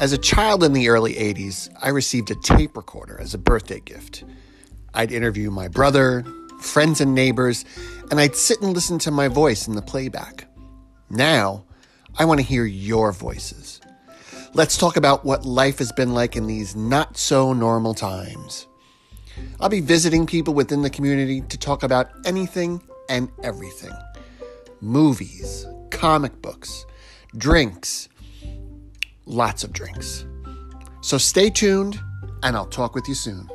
As a child in the early 80s, I received a tape recorder as a birthday gift. I'd interview my brother, friends, and neighbors, and I'd sit and listen to my voice in the playback. Now, I want to hear your voices. Let's talk about what life has been like in these not so normal times. I'll be visiting people within the community to talk about anything and everything movies, comic books, drinks, lots of drinks. So stay tuned, and I'll talk with you soon.